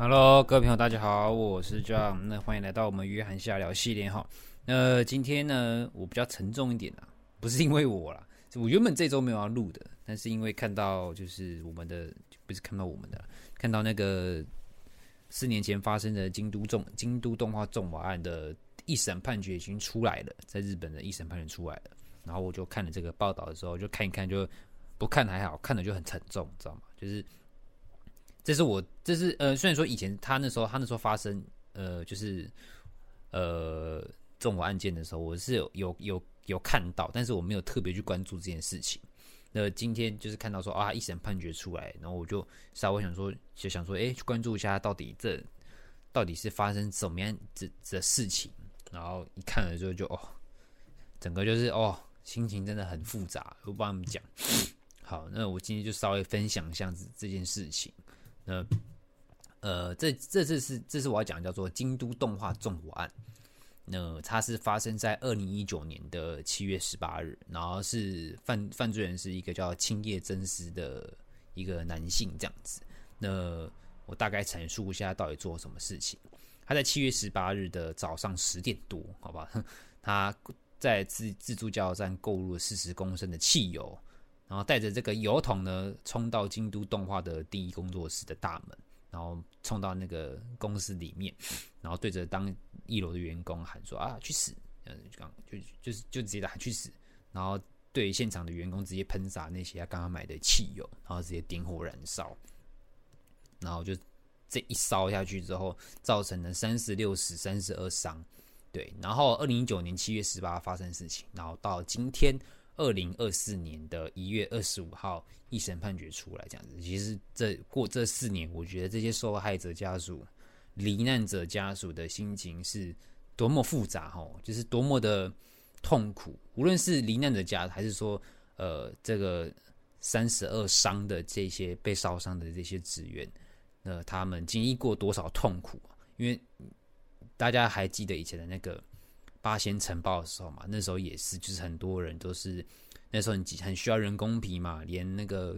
Hello，各位朋友，大家好，我是 John，那欢迎来到我们约翰下聊系列哈。那今天呢，我比较沉重一点啦，不是因为我啦，我原本这周没有要录的，但是因为看到就是我们的，不是看到我们的，看到那个四年前发生的京都重京都动画纵火案的一审判决已经出来了，在日本的一审判决出来了，然后我就看了这个报道的时候，就看一看，就不看还好，看了就很沉重，知道吗？就是。这是我，这是呃，虽然说以前他那时候，他那时候发生呃，就是呃，纵火案件的时候，我是有有有有看到，但是我没有特别去关注这件事情。那今天就是看到说啊，一审判决出来，然后我就稍微想说，就想说，哎，去关注一下到底这到底是发生什么样这这事情。然后一看了之后就哦，整个就是哦，心情真的很复杂。我帮他们讲，好，那我今天就稍微分享一下这这件事情。那呃，这这次是这是我要讲的，叫做京都动画纵火案。那它是发生在二零一九年的七月十八日，然后是犯犯罪人是一个叫青叶真司的一个男性这样子。那我大概阐述一下到底做了什么事情。他在七月十八日的早上十点多，好吧，他在自自助加油站购入了四十公升的汽油。然后带着这个油桶呢，冲到京都动画的第一工作室的大门，然后冲到那个公司里面，然后对着当一楼的员工喊说：“啊，去死！”嗯，就刚就就是就直接喊去死，然后对现场的员工直接喷洒那些他刚刚买的汽油，然后直接点火燃烧，然后就这一烧下去之后，造成了三十六死三十二伤。对，然后二零一九年七月十八发生事情，然后到今天。二零二四年的一月二十五号，一审判决出来，这样子。其实这过这四年，我觉得这些受害者家属、罹难者家属的心情是多么复杂哦，就是多么的痛苦。无论是罹难者家，还是说呃这个三十二伤的这些被烧伤的这些职员，那他们经历过多少痛苦？因为大家还记得以前的那个。八仙尘爆的时候嘛，那时候也是，就是很多人都是那时候很很需要人工皮嘛，连那个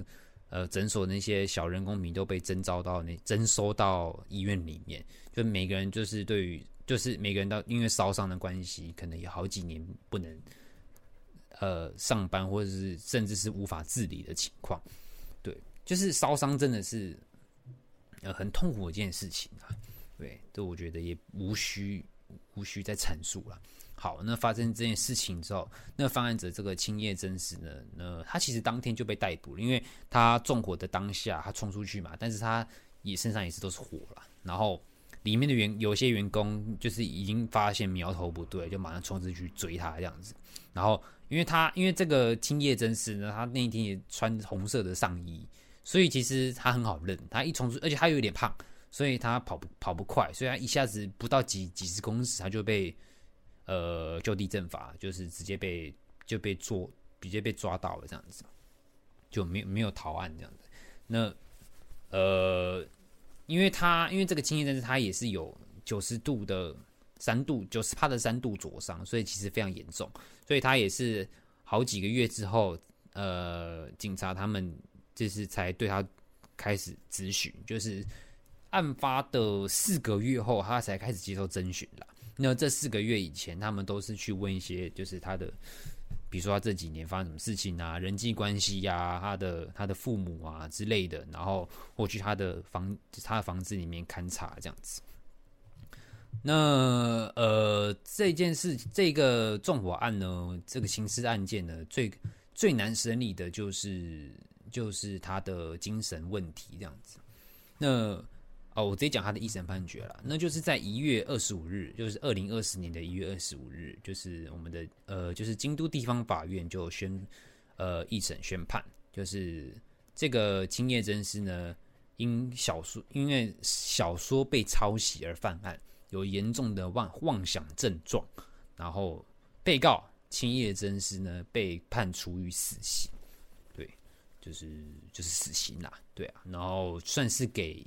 呃诊所那些小人工皮都被征召到那征收到医院里面，就每个人就是对于就是每个人都因为烧伤的关系，可能有好几年不能呃上班，或者是甚至是无法自理的情况。对，就是烧伤真的是呃很痛苦的一件事情啊。对，这我觉得也无需。无需再阐述了。好，那发生这件事情之后，那犯案者这个青叶真司呢，那他其实当天就被逮捕了，因为他纵火的当下，他冲出去嘛，但是他也身上也是都是火了。然后里面的员有些员工就是已经发现苗头不对，就马上冲出去追他这样子。然后因为他因为这个青叶真司呢，他那一天也穿红色的上衣，所以其实他很好认。他一冲出，而且他有点胖。所以他跑不跑不快，所以他一下子不到几几十公尺，他就被呃就地正法，就是直接被就被捉，直接被抓到了这样子，就没没有逃案这样子。那呃，因为他因为这个青叶真司他也是有九十度的三度九十帕的三度灼伤，所以其实非常严重，所以他也是好几个月之后，呃，警察他们就是才对他开始咨询，就是。案发的四个月后，他才开始接受侦询了。那这四个月以前，他们都是去问一些，就是他的，比如说他这几年发生什么事情啊，人际关系呀、啊，他的他的父母啊之类的，然后或去他的房他的房子里面勘察这样子。那呃，这件事这个纵火案呢，这个刑事案件呢，最最难审理的就是就是他的精神问题这样子。那哦，我直接讲他的一审判决了，那就是在一月二十五日，就是二零二四年的一月二十五日，就是我们的呃，就是京都地方法院就宣呃一审宣判，就是这个青叶真司呢，因小说因为小说被抄袭而犯案，有严重的妄妄想症状，然后被告青叶真司呢被判处于死刑，对，就是就是死刑啦，对啊，然后算是给。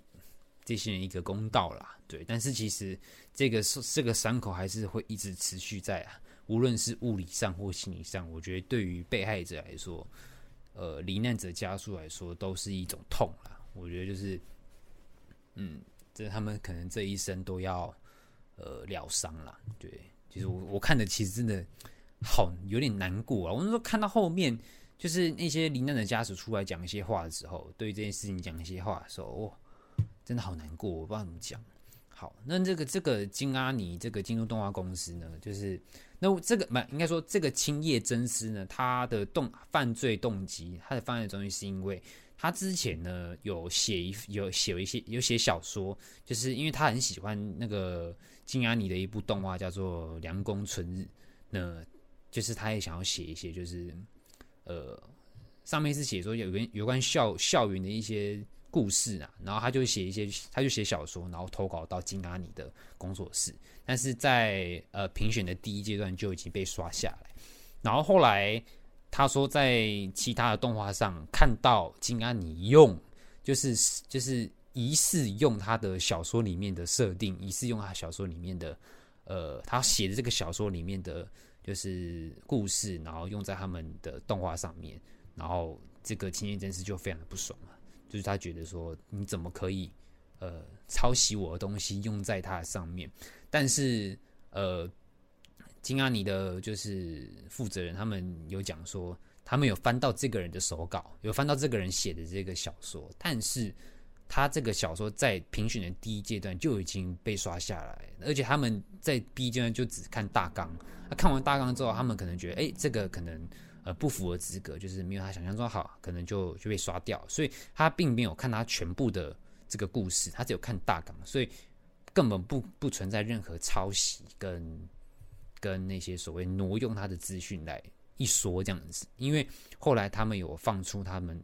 这些人一个公道啦，对，但是其实这个这个伤口还是会一直持续在啊，无论是物理上或心理上，我觉得对于被害者来说，呃，罹难者家属来说，都是一种痛啦。我觉得就是，嗯，这他们可能这一生都要呃疗伤了。对，其实我我看的其实真的好有点难过啊。我们说看到后面，就是那些罹难的家属出来讲一些话的时候，对这件事情讲一些话的时候，哇，真的好难过，我不知道怎么讲。好，那这个这个金阿尼这个京都动画公司呢，就是那这个不应该说这个青叶真司呢，他的动犯罪动机，他的犯罪动机是因为他之前呢有写一有写一些有写小说，就是因为他很喜欢那个金阿尼的一部动画叫做《凉宫春日》，那就是他也想要写一些就是呃上面是写说有关有关校校园的一些。故事啊，然后他就写一些，他就写小说，然后投稿到金阿尼的工作室，但是在呃评选的第一阶段就已经被刷下来。然后后来他说，在其他的动画上看到金阿尼用，就是就是疑似用他的小说里面的设定，疑似用他小说里面的呃他写的这个小说里面的就是故事，然后用在他们的动画上面，然后这个青叶真司就非常的不爽了。就是他觉得说，你怎么可以呃抄袭我的东西用在他上面？但是呃，金阿尼的就是负责人，他们有讲说，他们有翻到这个人的手稿，有翻到这个人写的这个小说，但是他这个小说在评选的第一阶段就已经被刷下来，而且他们在 B 阶段就只看大纲，那看完大纲之后，他们可能觉得，哎，这个可能。呃，不符合资格，就是没有他想象中好，可能就就被刷掉。所以他并没有看他全部的这个故事，他只有看大纲，所以根本不不存在任何抄袭跟跟那些所谓挪用他的资讯来一说这样子。因为后来他们有放出他们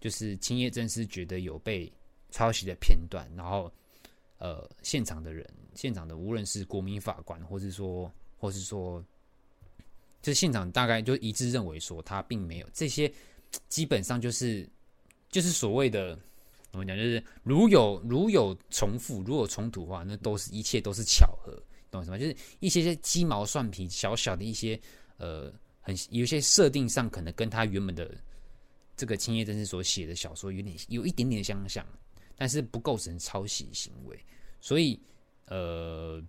就是青叶真司觉得有被抄袭的片段，然后呃，现场的人，现场的无论是国民法官，或是说，或是说。就是现场大概就一致认为说他并没有这些，基本上就是就是所谓的怎么讲，就是如有如有重复，如有冲突的话，那都是一切都是巧合，懂我意思吗？就是一些些鸡毛蒜皮、小小的一些呃，很有些设定上可能跟他原本的这个青叶真司所写的小说有点有一点点相像，但是不构成抄袭行为，所以呃。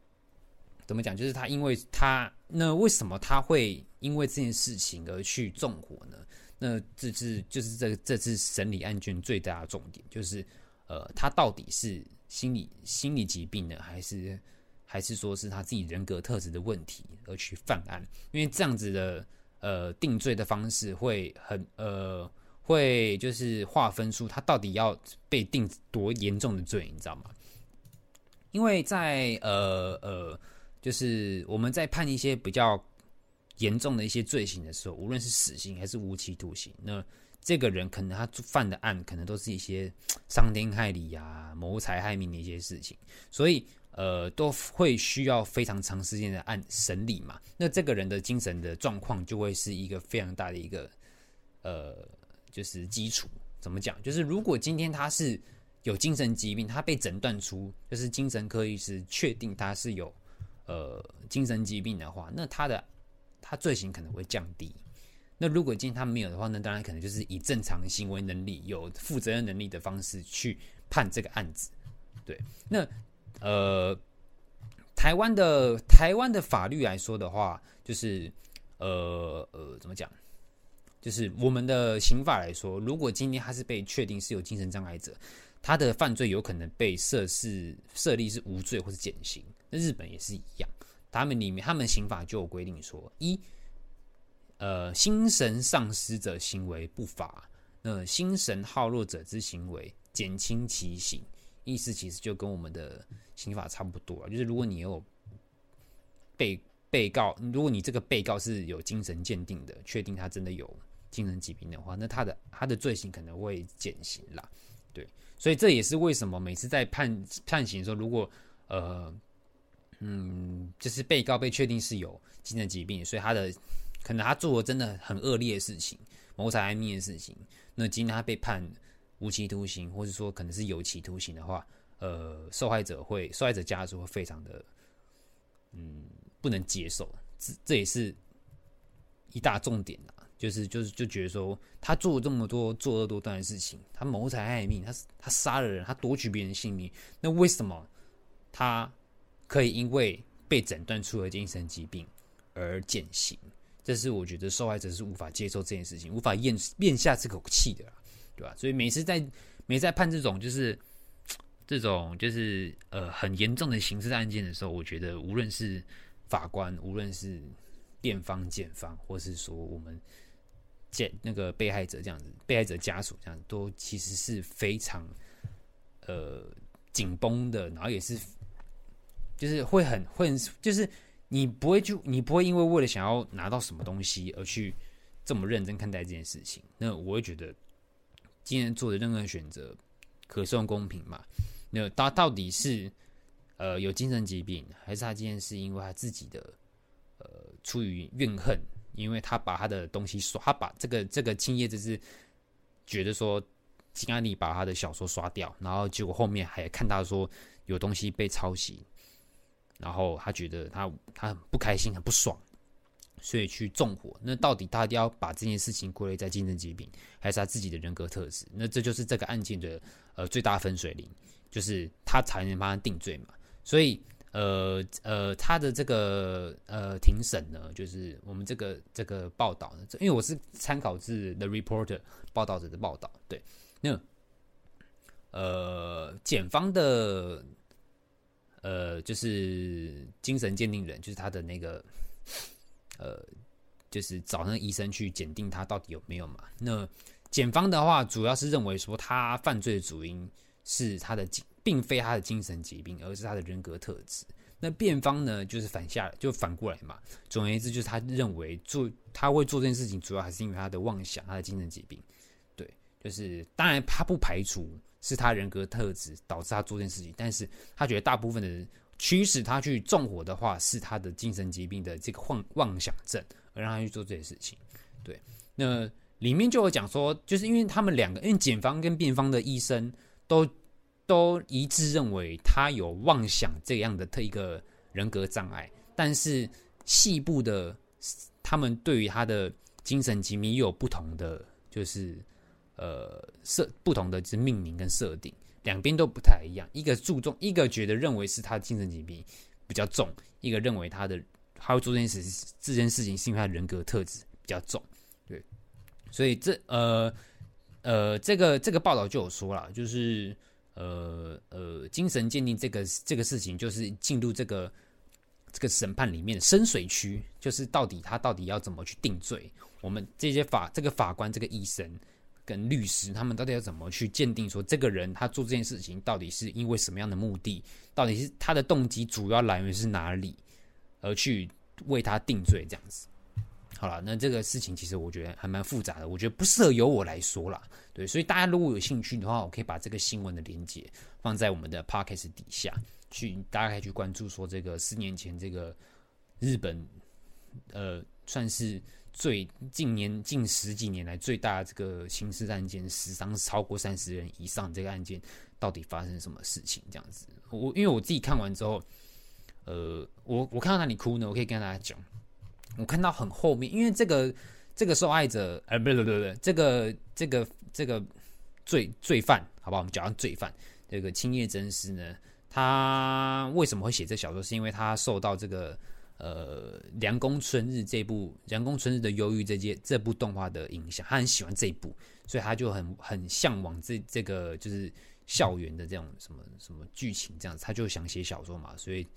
怎么讲？就是他，因为他那为什么他会因为这件事情而去纵火呢？那这次就是这这次审理案件最大的重点，就是呃，他到底是心理心理疾病呢，还是还是说是他自己人格特质的问题而去犯案？因为这样子的呃定罪的方式会很呃会就是划分出他到底要被定多严重的罪，你知道吗？因为在呃呃。就是我们在判一些比较严重的一些罪行的时候，无论是死刑还是无期徒刑，那这个人可能他犯的案可能都是一些伤天害理呀、谋财害命的一些事情，所以呃都会需要非常长时间的案审理嘛。那这个人的精神的状况就会是一个非常大的一个呃就是基础。怎么讲？就是如果今天他是有精神疾病，他被诊断出就是精神科医师确定他是有。呃，精神疾病的话，那他的他罪行可能会降低。那如果今天他没有的话，那当然可能就是以正常行为能力、有负责任能力的方式去判这个案子。对，那呃，台湾的台湾的法律来说的话，就是呃呃，怎么讲？就是我们的刑法来说，如果今天他是被确定是有精神障碍者，他的犯罪有可能被设是设立是无罪或是减刑。日本也是一样，他们里面他们刑法就有规定说，一，呃，心神丧失者行为不罚，那心神耗弱者之行为减轻其刑。意思其实就跟我们的刑法差不多了，就是如果你有被被告，如果你这个被告是有精神鉴定的，确定他真的有精神疾病的话，那他的他的罪行可能会减刑啦。对，所以这也是为什么每次在判判刑的时候，如果呃。嗯，就是被告被确定是有精神疾病，所以他的可能他做的真的很恶劣的事情，谋财害命的事情。那今天他被判无期徒刑，或者说可能是有期徒刑的话，呃，受害者会受害者家属会非常的嗯不能接受，这这也是一大重点啊。就是就是就觉得说，他做了这么多作恶多端的事情，他谋财害命，他他杀了人，他夺取别人性命，那为什么他可以因为被诊断出了精神疾病而减刑？这是我觉得受害者是无法接受这件事情，无法咽咽下这口气的，对吧？所以每次在每次在判这种就是这种就是呃很严重的刑事案件的时候，我觉得无论是法官，无论是辩方、检方，或是说我们。检那个被害者这样子，被害者家属这样子，都其实是非常呃紧绷的，然后也是就是会很会很，就是你不会就你不会因为为了想要拿到什么东西而去这么认真看待这件事情。那我会觉得今天做的任何选择可算公平嘛？那他到底是呃有精神疾病，还是他今天是因为他自己的呃出于怨恨？因为他把他的东西刷，他把这个这个青叶就是觉得说金安妮把他的小说刷掉，然后结果后面还看到说有东西被抄袭，然后他觉得他他很不开心，很不爽，所以去纵火。那到底他要把这件事情归类在精神疾病，还是他自己的人格特质？那这就是这个案件的呃最大分水岭，就是他才能帮他定罪嘛。所以。呃呃，他的这个呃庭审呢，就是我们这个这个报道呢，因为我是参考自 The Reporter 报道者的报道，对，那呃检方的呃就是精神鉴定人，就是他的那个呃就是找那个医生去鉴定他到底有没有嘛。那检方的话，主要是认为说他犯罪的主因是他的精并非他的精神疾病，而是他的人格特质。那辩方呢，就是反下，就反过来嘛。总而言之，就是他认为做他会做这件事情，主要还是因为他的妄想，他的精神疾病。对，就是当然他不排除是他人格特质导致他做这件事情，但是他觉得大部分的人驱使他去纵火的话，是他的精神疾病的这个妄妄想症，而让他去做这件事情。对，那里面就有讲说，就是因为他们两个，因为检方跟辩方的医生都。都一致认为他有妄想这样的特一个人格障碍，但是细部的他们对于他的精神疾病又有不同的，就是呃设不同的就是命名跟设定，两边都不太一样。一个注重，一个觉得认为是他精神疾病比较重，一个认为他的他会做这件事这件事情是因为他人格特质比较重。对，所以这呃呃这个这个报道就有说了，就是。呃呃，精神鉴定这个这个事情，就是进入这个这个审判里面的深水区，就是到底他到底要怎么去定罪？我们这些法这个法官、这个医生跟律师，他们到底要怎么去鉴定？说这个人他做这件事情到底是因为什么样的目的？到底是他的动机主要来源是哪里？而去为他定罪这样子。好了，那这个事情其实我觉得还蛮复杂的，我觉得不适合由我来说啦。对，所以大家如果有兴趣的话，我可以把这个新闻的连接放在我们的 podcast 底下，去大家可以去关注说这个四年前这个日本呃算是最近年近十几年来最大的这个刑事案件，死伤超过三十人以上，这个案件到底发生什么事情？这样子，我因为我自己看完之后，呃，我我看到哪里哭呢？我可以跟大家讲。我看到很后面，因为这个这个受害者，呃，不对不对不对，这个这个这个罪罪犯，好不好？我们讲罪犯，这个青叶真司呢，他为什么会写这小说？是因为他受到这个呃《凉宫春日》这部《凉宫春日的忧郁》这件这部动画的影响，他很喜欢这一部，所以他就很很向往这这个就是校园的这种什么什么剧情这样子，他就想写小说嘛，所以。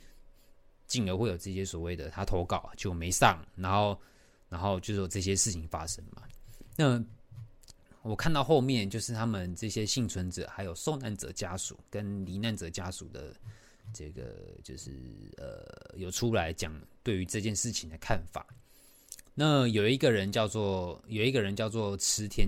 进而会有这些所谓的他投稿就没上，然后，然后就是有这些事情发生嘛。那我看到后面就是他们这些幸存者，还有受难者家属跟罹难者家属的这个，就是呃，有出来讲对于这件事情的看法。那有一个人叫做有一个人叫做池田，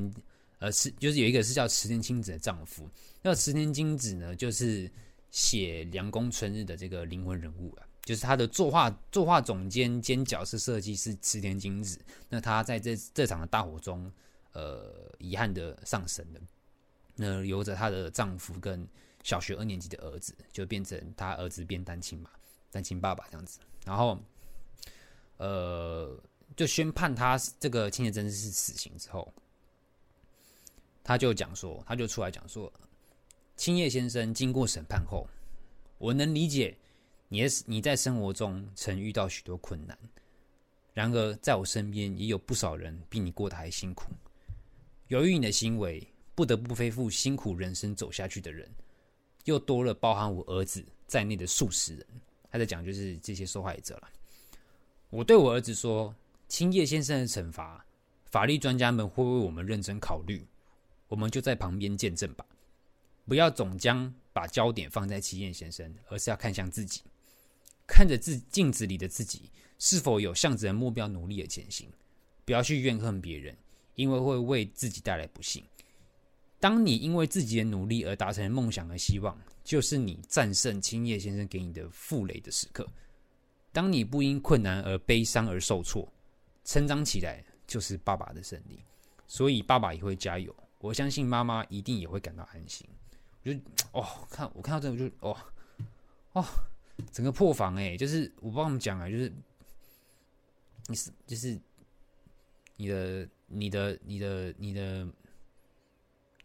呃，池就是有一个是叫池田清子的丈夫。那池田清子呢，就是写《凉宫春日》的这个灵魂人物啊。就是他的作画作画总监兼角色设计师池田晶子，那他在这这场的大火中，呃，遗憾的丧生了。那由着她的丈夫。跟小学二年级的儿子，就变成他儿子变单亲嘛，单亲爸爸这样子。然后，呃，就宣判他这个青叶真是死刑之后，他就讲说，他就出来讲说，青叶先生经过审判后，我能理解你你在生活中曾遇到许多困难，然而在我身边也有不少人比你过得还辛苦。由于你的行为，不得不背负辛苦人生走下去的人，又多了包含我儿子在内的数十人。他在讲就是这些受害者了。我对我儿子说：“青叶先生的惩罚，法律专家们会为我们认真考虑，我们就在旁边见证吧。不要总将把焦点放在青叶先生，而是要看向自己，看着自镜子里的自己是否有向着目标努力的前行。不要去怨恨别人。”因为会为自己带来不幸。当你因为自己的努力而达成梦想和希望，就是你战胜青叶先生给你的负累的时刻。当你不因困难而悲伤而受挫，成长起来就是爸爸的胜利。所以爸爸也会加油，我相信妈妈一定也会感到安心。我就哦，看我看到这个，我就哦哦，整个破防哎，就是我帮他们讲啊，就是你是就是。你的、你的、你的、你的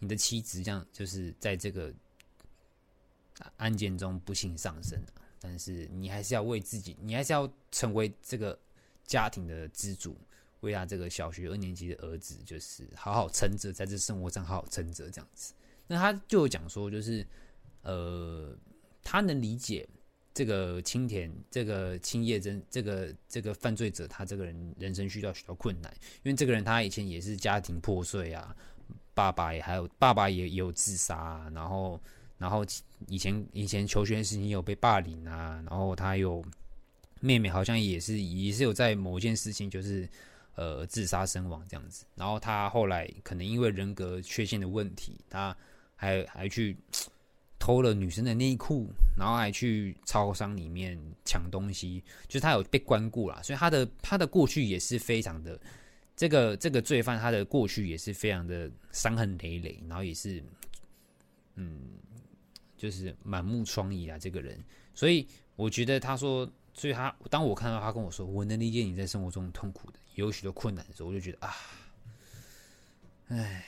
你的妻子，这样就是在这个案件中不幸丧生，但是你还是要为自己，你还是要成为这个家庭的支柱，为他这个小学二年级的儿子，就是好好撑着，在这生活上好好撑着这样子。那他就讲说，就是呃，他能理解。这个青田，这个青叶真，这个这个犯罪者，他这个人人生需要许多困难，因为这个人他以前也是家庭破碎啊，爸爸也还有爸爸也有自杀，然后然后以前以前求学事情有被霸凌啊，然后他有妹妹好像也是也是有在某件事情就是呃自杀身亡这样子，然后他后来可能因为人格缺陷的问题，他还还去。偷了女生的内裤，然后还去超商里面抢东西，就是他有被关过啦，所以他的他的过去也是非常的，这个这个罪犯他的过去也是非常的伤痕累累，然后也是，嗯，就是满目疮痍啊，这个人，所以我觉得他说，所以他当我看到他跟我说，我能理解你在生活中痛苦的，有许多困难的时候，我就觉得啊，唉。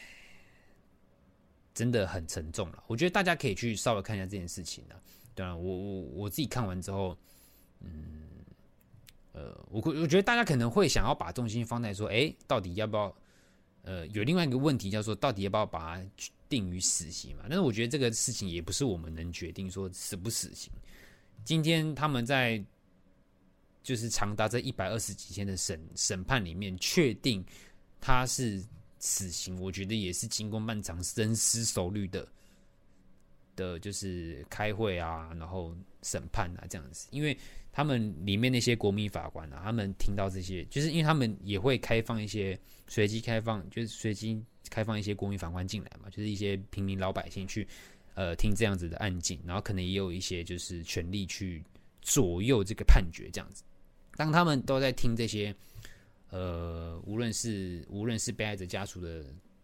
真的很沉重了，我觉得大家可以去稍微看一下这件事情啊。对啊，我我我自己看完之后，嗯，呃，我我觉得大家可能会想要把重心放在说，哎，到底要不要？呃，有另外一个问题叫做，到底要不要把它定于死刑嘛？但是我觉得这个事情也不是我们能决定说死不死刑。今天他们在就是长达这一百二十几天的审审判里面，确定他是。死刑，我觉得也是经过漫长深思熟虑的，的，就是开会啊，然后审判啊这样子。因为他们里面那些国民法官啊，他们听到这些，就是因为他们也会开放一些随机开放，就是随机开放一些国民法官进来嘛，就是一些平民老百姓去呃听这样子的案件，然后可能也有一些就是权力去左右这个判决这样子。当他们都在听这些。呃，无论是无论是被害者家属的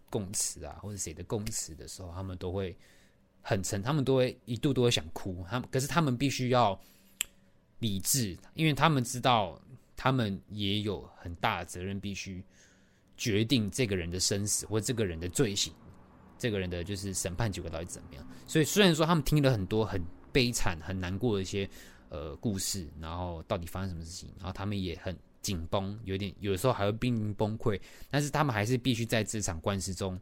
供词啊，或者谁的供词的时候，他们都会很沉，他们都会一度都会想哭。他们可是他们必须要理智，因为他们知道他们也有很大的责任，必须决定这个人的生死或这个人的罪行，这个人的就是审判结果到底怎么样。所以虽然说他们听了很多很悲惨、很难过的一些呃故事，然后到底发生什么事情，然后他们也很。紧绷，有点有时候还会濒临崩溃，但是他们还是必须在这场官司中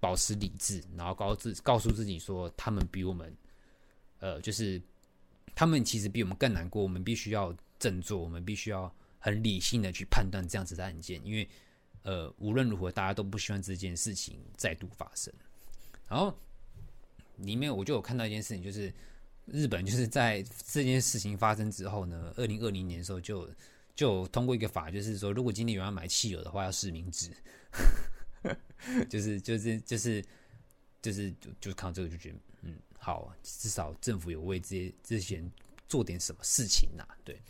保持理智，然后告自告诉自己说，他们比我们，呃，就是他们其实比我们更难过，我们必须要振作，我们必须要很理性的去判断这样子的案件，因为呃，无论如何，大家都不希望这件事情再度发生。然后里面我就有看到一件事情，就是日本就是在这件事情发生之后呢，二零二零年的时候就。就通过一个法，就是说，如果今天有人要买汽油的话，要实名制，就是就是就是就是就就看到这个就觉得，嗯，好，至少政府有为这些这些人做点什么事情呐、啊。对，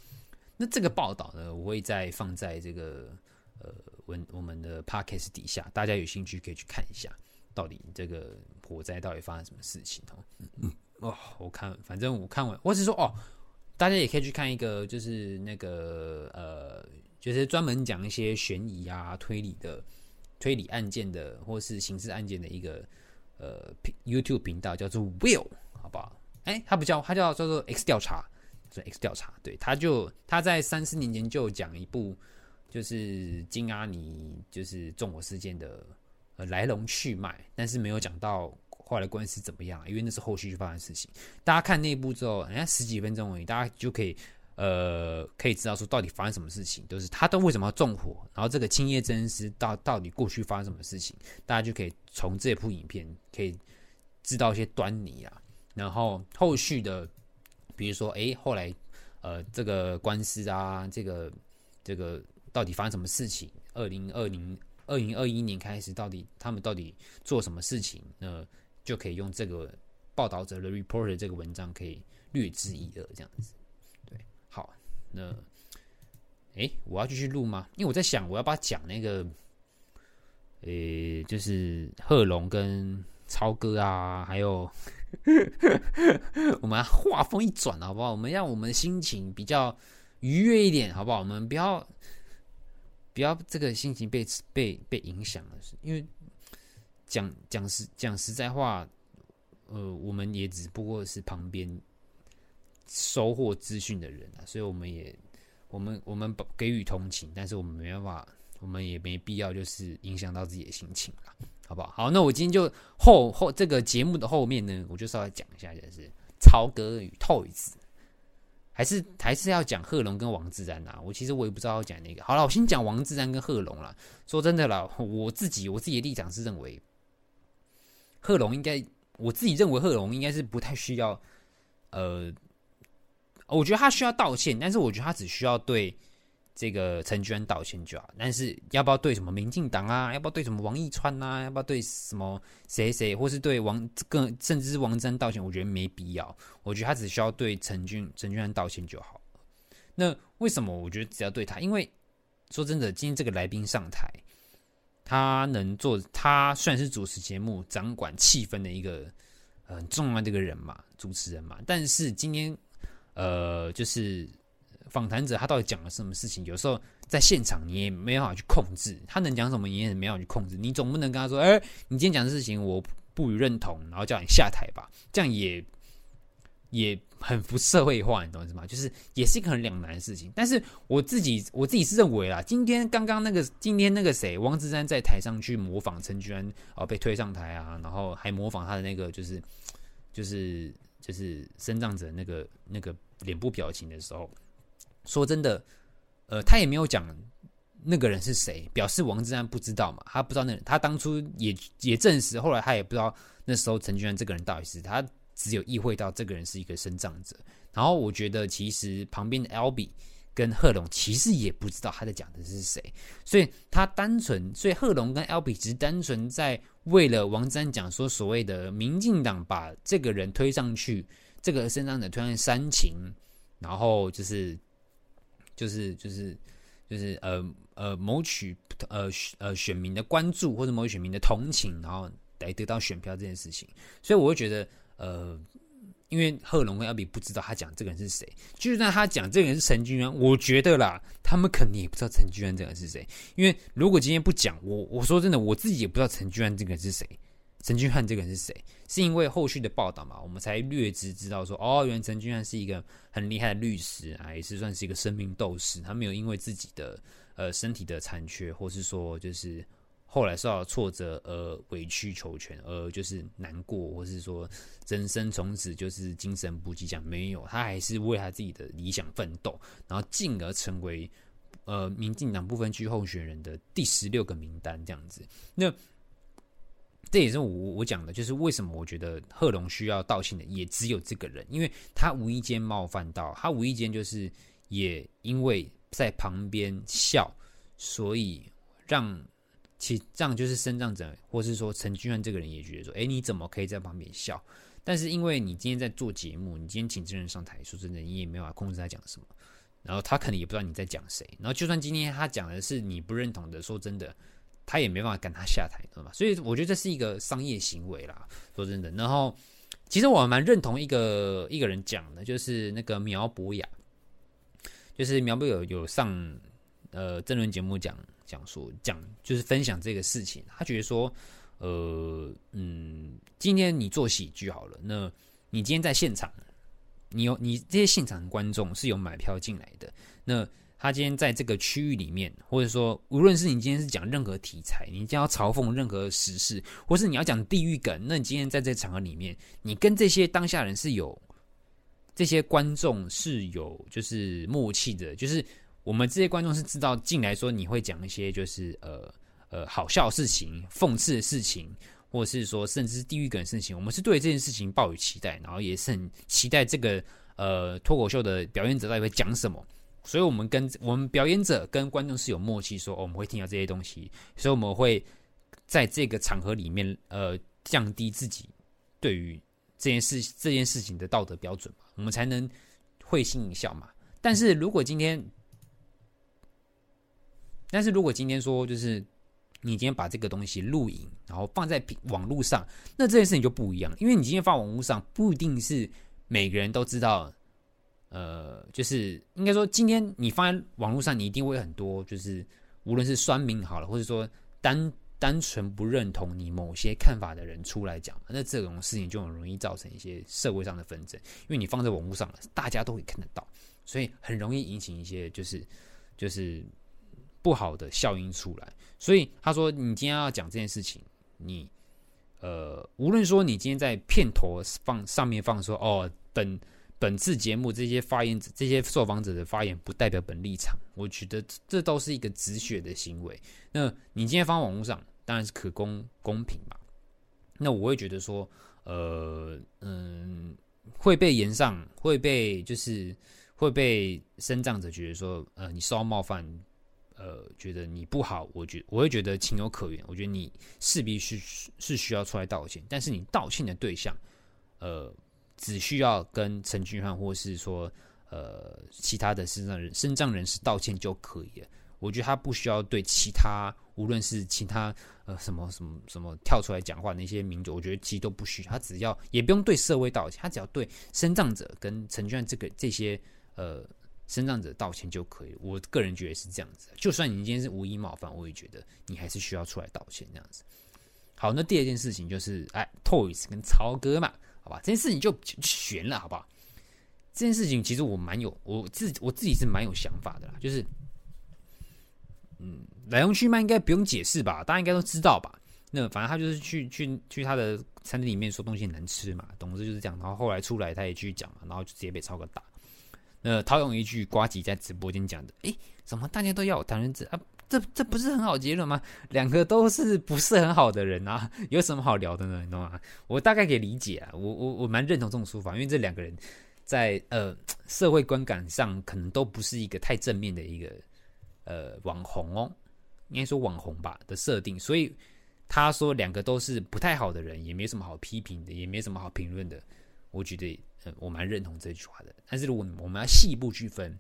那这个报道呢，我会再放在这个呃文我们的 podcast 底下，大家有兴趣可以去看一下，到底这个火灾到底发生什么事情哦。嗯嗯哦，我看反正我看完，我只是说哦。大家也可以去看一个，就是那个呃，就就是专门讲一些悬疑啊、推理的推理案件的，或是刑事案件的一个呃 YouTube 频道，叫做 Will，好不好？哎，他不叫，他叫叫做 X 调查，是 X 调查。对，他就他在三四年前就讲一部，就是金阿尼就是纵火事件的呃来龙去脉，但是没有讲到后来官司怎么样，因为那是后续发生的事情。大家看那一部之后，人家十几分钟而已，大家就可以呃可以知道说到底发生什么事情，都是他都为什么要纵火，然后这个青叶真司到到底过去发生什么事情，大家就可以从这部影片可以知道一些端倪啊。然后后续的，比如说，哎，后来，呃，这个官司啊，这个这个到底发生什么事情？二零二零二零二一年开始，到底他们到底做什么事情？那就可以用这个报道者的 reporter 这个文章可以略知一二，这样子。那，哎，我要继续录吗？因为我在想，我要不要讲那个，呃，就是贺龙跟超哥啊，还有。我们话锋一转，好不好？我们让我们心情比较愉悦一点，好不好？我们不要不要这个心情被被被影响了，因为讲讲实讲实在话，呃，我们也只不过是旁边收获资讯的人啊，所以我们也我们我们给予同情，但是我们没办法，我们也没必要就是影响到自己的心情了。好不好？好，那我今天就后后这个节目的后面呢，我就稍微讲一下，就是超哥与透子还是还是要讲贺龙跟王自然啊？我其实我也不知道要讲哪个。好了，我先讲王自然跟贺龙了。说真的啦，我自己我自己的立场是认为，贺龙应该，我自己认为贺龙应该是不太需要，呃，我觉得他需要道歉，但是我觉得他只需要对。这个陈娟道歉就好，但是要不要对什么民进党啊？要不要对什么王义川啊？要不要对什么谁谁，或是对王更甚至是王真道歉？我觉得没必要。我觉得他只需要对陈俊陈居安道歉就好。那为什么我觉得只要对他？因为说真的，今天这个来宾上台，他能做，他算是主持节目、掌管气氛的一个很重要的一个人嘛，主持人嘛。但是今天，呃，就是。访谈者他到底讲了什么事情？有时候在现场你也没办法去控制，他能讲什么你也没办法去控制。你总不能跟他说：“哎，你今天讲的事情我不予认同，然后叫你下台吧。”这样也也很不社会化，你懂我意思吗？就是也是一个很两难的事情。但是我自己我自己是认为啦，今天刚刚那个今天那个谁，王志山在台上去模仿陈居安啊，被推上台啊，然后还模仿他的那个就是就是就是生长者那个那个脸部表情的时候。说真的，呃，他也没有讲那个人是谁，表示王志安不知道嘛，他不知道那，他当初也也证实，后来他也不知道那时候陈俊安这个人到底是他，只有意会到这个人是一个生长者。然后我觉得其实旁边的 Alby 跟贺龙其实也不知道他在讲的是谁，所以他单纯，所以贺龙跟 L B 只是单纯在为了王志安讲说所谓的民进党把这个人推上去，这个身障者推上煽情，然后就是。就是就是就是呃呃谋取呃呃选民的关注或者谋取选民的同情，然后来得到选票这件事情，所以我会觉得呃，因为贺龙跟 Albee 不知道他讲这个人是谁，就算他讲这个人是陈君安，我觉得啦，他们肯定也不知道陈君安这个人是谁，因为如果今天不讲，我我说真的，我自己也不知道陈君安这个人是谁。陈君汉这个人是谁？是因为后续的报道嘛，我们才略知知道说，哦，原来陈君汉是一个很厉害的律师啊，也是算是一个生命斗士。他没有因为自己的呃身体的残缺，或是说就是后来受到挫折而委曲求全，而就是难过，或是说人生从此就是精神不济。讲没有，他还是为他自己的理想奋斗，然后进而成为呃民进党不分区候选人的第十六个名单这样子。那。这也是我我讲的，就是为什么我觉得贺龙需要道歉的，也只有这个人，因为他无意间冒犯到，他无意间就是也因为在旁边笑，所以让其这样就是身障者，或是说陈君安这个人也觉得说，哎，你怎么可以在旁边笑？但是因为你今天在做节目，你今天请真人上台，说真的，你也没有办法控制他讲什么，然后他可能也不知道你在讲谁，然后就算今天他讲的是你不认同的，说真的。他也没办法赶他下台，对吧？所以我觉得这是一个商业行为啦。说真的，然后其实我蛮认同一个一个人讲的，就是那个苗博雅，就是苗博雅有有上呃政论节目讲讲说讲就是分享这个事情，他觉得说，呃嗯，今天你做喜剧好了，那你今天在现场，你有你这些现场观众是有买票进来的，那他今天在这个区域里面，或者说无论是你今天是讲任何题材，你今天要嘲讽任何时事，或是你要讲地域梗，那你今天在这场合里面，你跟这些当下人是有。这些观众是有就是默契的，就是我们这些观众是知道进来说你会讲一些就是呃呃好笑的事情、讽刺的事情，或者是说甚至是地狱梗的事情，我们是对这件事情抱有期待，然后也是很期待这个呃脱口秀的表演者到底会讲什么，所以我们跟我们表演者跟观众是有默契说，我们会听到这些东西，所以我们会在这个场合里面呃降低自己对于。这件事这件事情的道德标准嘛，我们才能会心一笑嘛。但是如果今天，但是如果今天说就是你今天把这个东西录影，然后放在网络上，那这件事情就不一样，因为你今天放网络上不一定是每个人都知道。呃，就是应该说，今天你放在网络上，你一定会很多，就是无论是酸民好了，或者说单。单纯不认同你某些看法的人出来讲，那这种事情就很容易造成一些社会上的纷争，因为你放在网络上了，大家都会看得到，所以很容易引起一些就是就是不好的效应出来。所以他说，你今天要讲这件事情，你呃，无论说你今天在片头放上面放说哦，本本次节目这些发言者、这些受访者的发言不代表本立场，我觉得这都是一个止血的行为。那你今天放网络上，当然是可公公平嘛。那我会觉得说，呃嗯，会被延上，会被就是会被声障者觉得说，呃，你受到冒犯，呃，觉得你不好，我觉我会觉得情有可原。我觉得你势必是是需要出来道歉，但是你道歉的对象，呃。只需要跟陈俊翰或是说呃其他的身障人身障人士道歉就可以了。我觉得他不需要对其他无论是其他呃什么什么什么跳出来讲话那些民族，我觉得其实都不需要。他只要也不用对社会道歉，他只要对身障者跟陈俊翰这个这些呃身障者道歉就可以。我个人觉得是这样子。就算你今天是无意冒犯，我也觉得你还是需要出来道歉这样子。好，那第二件事情就是哎，Toys 跟超哥嘛。好吧，这件事情就悬了，好不好？这件事情其实我蛮有，我自我自己是蛮有想法的啦。就是，嗯，来龙去脉应该不用解释吧？大家应该都知道吧？那反正他就是去去去他的餐厅里面说东西难吃嘛，总之就是这样。然后后来出来他也继续讲嘛，然后就直接被超哥打。那套用一句瓜吉在直播间讲的：“诶，怎么大家都要我当人质啊？”这这不是很好结论吗？两个都是不是很好的人啊，有什么好聊的呢？你懂吗？我大概可以理解啊，我我我蛮认同这种说法，因为这两个人在呃社会观感上可能都不是一个太正面的一个呃网红哦，应该说网红吧的设定，所以他说两个都是不太好的人，也没什么好批评的，也没什么好评论的。我觉得我蛮认同这句话的，但是如果我们要细部区分，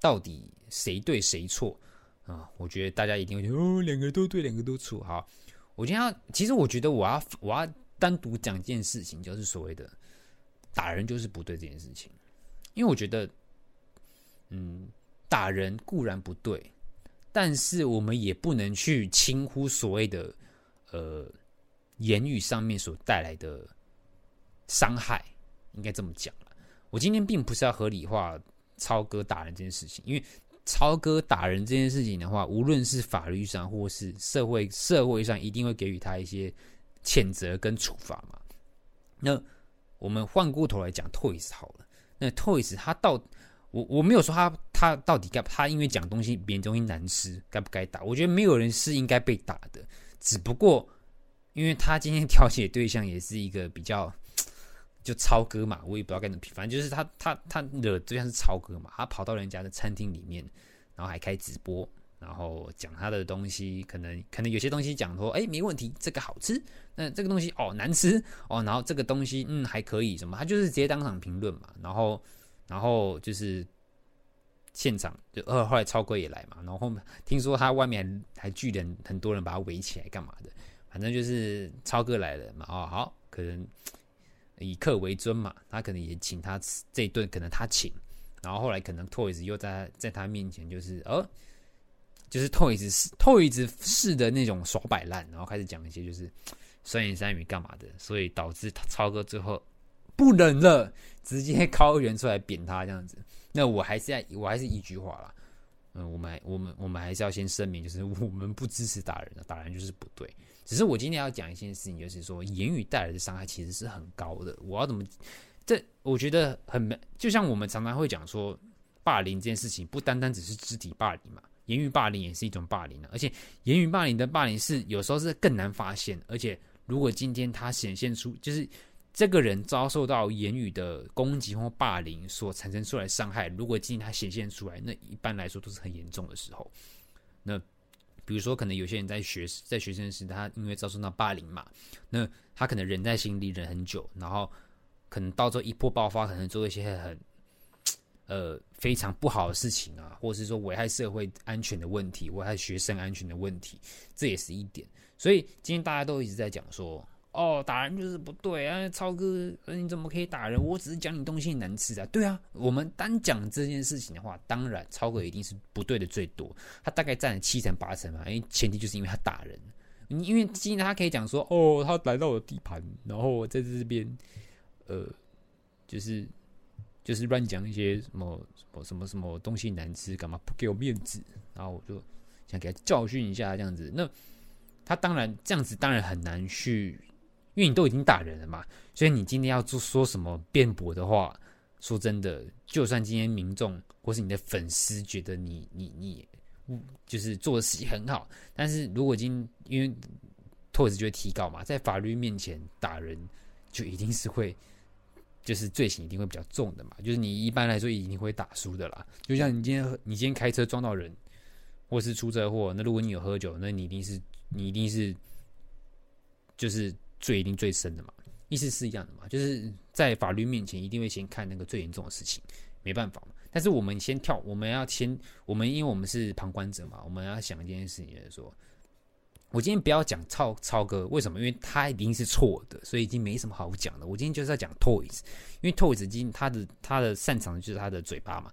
到底谁对谁错？啊，我觉得大家一定会觉得哦，两个都对，两个都错。好，我今天要，其实我觉得我要我要单独讲一件事情，就是所谓的打人就是不对这件事情，因为我觉得，嗯，打人固然不对，但是我们也不能去轻忽所谓的呃言语上面所带来的伤害，应该这么讲了。我今天并不是要合理化超哥打人这件事情，因为。超哥打人这件事情的话，无论是法律上或是社会社会上，一定会给予他一些谴责跟处罚嘛。那我们换过头来讲，Toys 好了。那 Toys 他到我我没有说他他到底该他因为讲东西别人东西难吃该不该打？我觉得没有人是应该被打的，只不过因为他今天调解对象也是一个比较。就超哥嘛，我也不知道该怎么，反正就是他他他惹对象是超哥嘛，他跑到人家的餐厅里面，然后还开直播，然后讲他的东西，可能可能有些东西讲说，哎，没问题，这个好吃，那这个东西哦难吃哦，然后这个东西嗯还可以什么，他就是直接当场评论嘛，然后然后就是现场就呃后来超哥也来嘛，然后听说他外面还还聚人很多人把他围起来干嘛的，反正就是超哥来了嘛，哦好可能。以客为尊嘛，他可能也请他吃这一顿，可能他请，然后后来可能 Toys 又在在他面前就是呃，就是 Toys 是 Toys 式的那种耍摆烂，然后开始讲一些就是酸言酸语干嘛的，所以导致超哥最后不忍了，直接靠援出来扁他这样子。那我还是要我还是一句话啦，嗯，我们我们我们还是要先声明，就是我们不支持打人的，打人就是不对。只是我今天要讲一件事情，就是说言语带来的伤害其实是很高的。我要怎么？这我觉得很，就像我们常常会讲说，霸凌这件事情不单单只是肢体霸凌嘛，言语霸凌也是一种霸凌啊。而且言语霸凌的霸凌是有时候是更难发现，而且如果今天他显现出就是这个人遭受到言语的攻击或霸凌所产生出来的伤害，如果今天他显现出来，那一般来说都是很严重的时候。那比如说，可能有些人在学在学生时，他因为遭受到霸凌嘛，那他可能忍在心里忍很久，然后。可能到时候一波爆发，可能做一些很 呃非常不好的事情啊，或者是说危害社会安全的问题，危害学生安全的问题，这也是一点。所以今天大家都一直在讲说，哦，打人就是不对啊，超哥，你怎么可以打人？我只是讲你东西难吃啊。对啊，我们单讲这件事情的话，当然超哥一定是不对的最多，他大概占了七成八成嘛。因为前提就是因为他打人，你因为今天他可以讲说，哦，他来到我的地盘，然后我在这边。呃，就是就是乱讲一些什么什么什么什么东西难吃，干嘛不给我面子？然后我就想给他教训一下，这样子。那他当然这样子当然很难去，因为你都已经打人了嘛，所以你今天要做说什么辩驳的话，说真的，就算今天民众或是你的粉丝觉得你你你，就是做的事情很好，但是如果今天因为托尔斯就会提告嘛，在法律面前打人就一定是会。就是罪行一定会比较重的嘛，就是你一般来说一定会打输的啦。就像你今天你今天开车撞到人，或是出车祸，那如果你有喝酒，那你一定是你一定是就是罪一定最深的嘛，意思是一样的嘛。就是在法律面前一定会先看那个最严重的事情，没办法嘛。但是我们先跳，我们要先我们因为我们是旁观者嘛，我们要想一件事情，就是说。我今天不要讲超超哥，为什么？因为他一定是错的，所以已经没什么好讲的。我今天就是要讲 Toys，因为 Toys 今他的他的擅长的就是他的嘴巴嘛。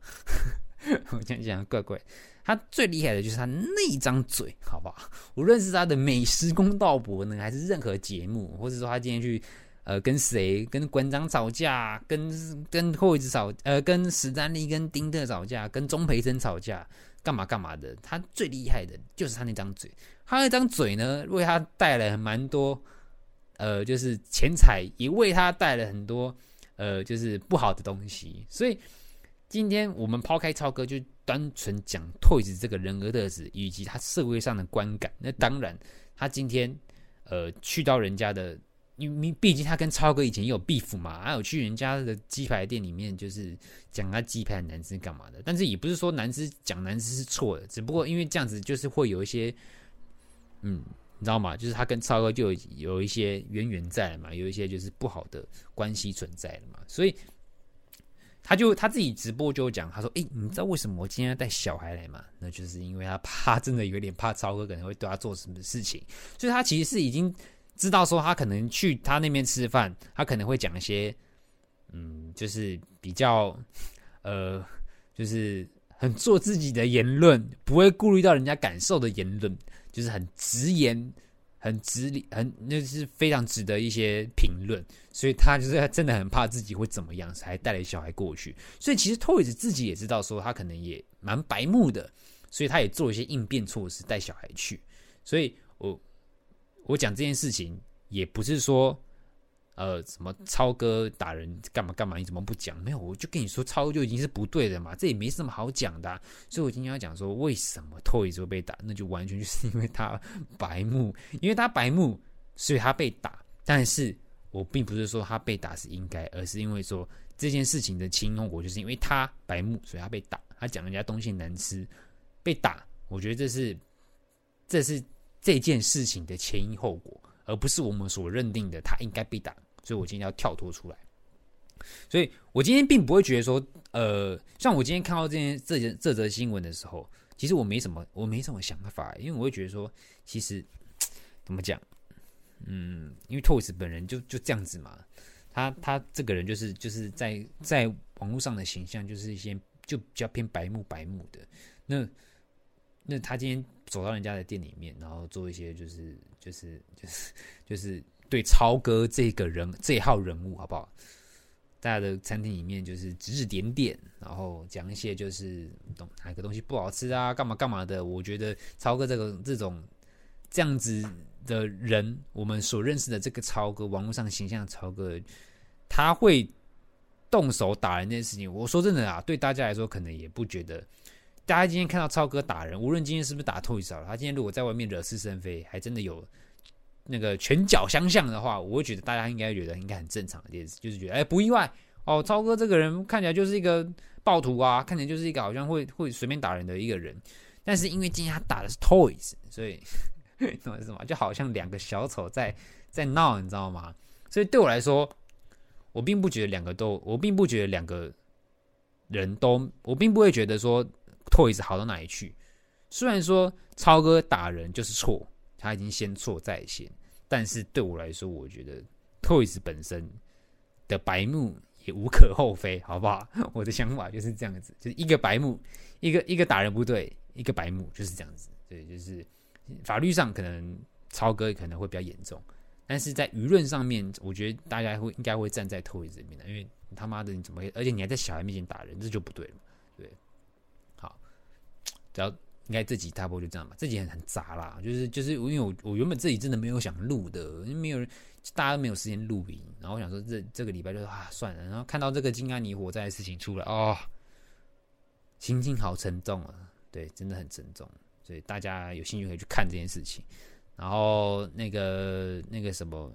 我讲讲怪怪，他最厉害的就是他那张嘴，好不好？无论是他的美食公道博呢，还是任何节目，或者说他今天去呃跟谁跟馆长吵架，跟跟 Toys 吵，呃跟史丹利跟丁特吵架，跟钟培生吵架。干嘛干嘛的？他最厉害的就是他那张嘴，他那张嘴呢，为他带来蛮多，呃，就是钱财，也为他带来很多，呃，就是不好的东西。所以今天我们抛开超哥，就单纯讲 Toys 这个人格特质以及他社会上的观感。那当然，他今天呃去到人家的。因为毕竟他跟超哥以前也有 beef 嘛，还有去人家的鸡排店里面，就是讲他鸡排难吃干嘛的。但是也不是说难吃讲难吃是错的，只不过因为这样子就是会有一些，嗯，你知道吗？就是他跟超哥就有有一些渊源在嘛，有一些就是不好的关系存在了嘛。所以他就他自己直播就讲，他说：“诶，你知道为什么我今天要带小孩来吗？那就是因为他怕，真的有点怕超哥可能会对他做什么事情，所以他其实是已经。”知道说他可能去他那边吃饭，他可能会讲一些，嗯，就是比较，呃，就是很做自己的言论，不会顾虑到人家感受的言论，就是很直言、很直理、很那是非常值得一些评论。所以他就是 真的很怕自己会怎么样，才带了小孩过去。所以其实 Toys 自己也知道说他可能也蛮白目的，所以他也做一些应变措施带小孩去。所以我。我讲这件事情也不是说，呃，什么超哥打人干嘛干嘛，你怎么不讲？没有，我就跟你说，超就已经是不对的嘛，这也没什么好讲的。所以我今天要讲说，为什么 Toys 会被打，那就完全就是因为他白目，因为他白目，所以他被打。但是我并不是说他被打是应该，而是因为说这件事情的前因后果，就是因为他白目，所以他被打。他讲人家东西难吃，被打。我觉得这是，这是。这件事情的前因后果，而不是我们所认定的他应该被打，所以我今天要跳脱出来。所以我今天并不会觉得说，呃，像我今天看到这件这件这则新闻的时候，其实我没什么我没什么想法，因为我会觉得说，其实怎么讲，嗯，因为 Toys 本人就就这样子嘛，他他这个人就是就是在在网络上的形象就是一些。就比较偏白目白目的。那那他今天走到人家的店里面，然后做一些就是就是就是就是对超哥这个人这一号人物好不好？大家的餐厅里面就是指指点点，然后讲一些就是懂哪个东西不好吃啊，干嘛干嘛的。我觉得超哥这个这种这样子的人，我们所认识的这个超哥，网络上形象的超哥，他会动手打人这件事情，我说真的啊，对大家来说可能也不觉得。大家今天看到超哥打人，无论今天是不是打透一首他今天如果在外面惹是生非，还真的有那个拳脚相向的话，我会觉得大家应该觉得应该很正常的一件事，就是觉得哎不意外哦，超哥这个人看起来就是一个暴徒啊，看起来就是一个好像会会随便打人的一个人。但是因为今天他打的是 Toys，所以 懂我意思吗？就好像两个小丑在在闹，你知道吗？所以对我来说，我并不觉得两个都，我并不觉得两个人都，我并不会觉得说。Toys 好到哪里去？虽然说超哥打人就是错，他已经先错在先，但是对我来说，我觉得 Toys 本身的白目也无可厚非，好不好？我的想法就是这样子，就是一个白目，一个一个打人不对，一个白目就是这样子。对，就是法律上可能超哥可能会比较严重，但是在舆论上面，我觉得大家会应该会站在 Toys 这边的，因为他妈的你怎么，而且你还在小孩面前打人，这就不对了。对，好只要应该这集差不多就这样吧，这集很很杂啦，就是就是因为我我原本自己真的没有想录的，因为没有人，大家都没有时间录影，然后我想说这这个礼拜就啊算了，然后看到这个金安妮火灾的事情出来哦，心情好沉重啊，对，真的很沉重，所以大家有兴趣可以去看这件事情，然后那个那个什么。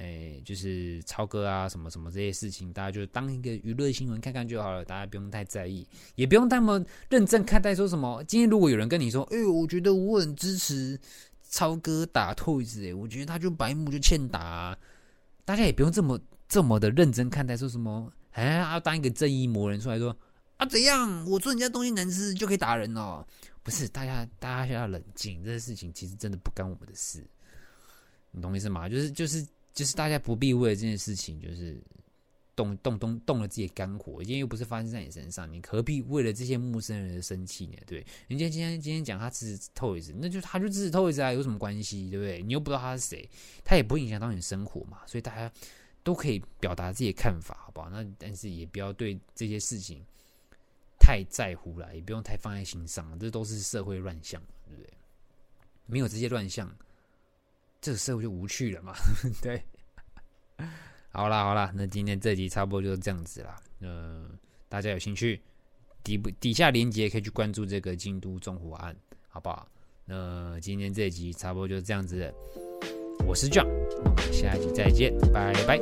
哎、就是超哥啊，什么什么这些事情，大家就当一个娱乐新闻看看就好了，大家不用太在意，也不用那么认真看待。说什么？今天如果有人跟你说，哎、欸，我觉得我很支持超哥打 Toys，哎，我觉得他就白目就欠打、啊，大家也不用这么这么的认真看待。说什么？哎，要当一个正义魔人出来说啊？怎样？我说人家东西难吃就可以打人哦？不是，大家大家需要冷静，这个事情其实真的不干我们的事，你懂意思吗？就是就是。就是大家不必为了这件事情，就是动动动动了自己肝火，今天又不是发生在你身上，你何必为了这些陌生人的生气呢？对，人家今天今天讲他支持 Toys，那就他就支持 Toys 啊，有什么关系？对不对？你又不知道他是谁，他也不会影响到你生活嘛，所以大家都可以表达自己的看法，好不好？那但是也不要对这些事情太在乎了，也不用太放在心上，这都是社会乱象，对不对？没有这些乱象。这个社会就无趣了嘛？对，好啦好啦，那今天这集差不多就是这样子啦。呃，大家有兴趣，底部底下链接可以去关注这个京都纵火案，好不好？那今天这集差不多就是这样子。我是 John，我们下一集再见，拜拜。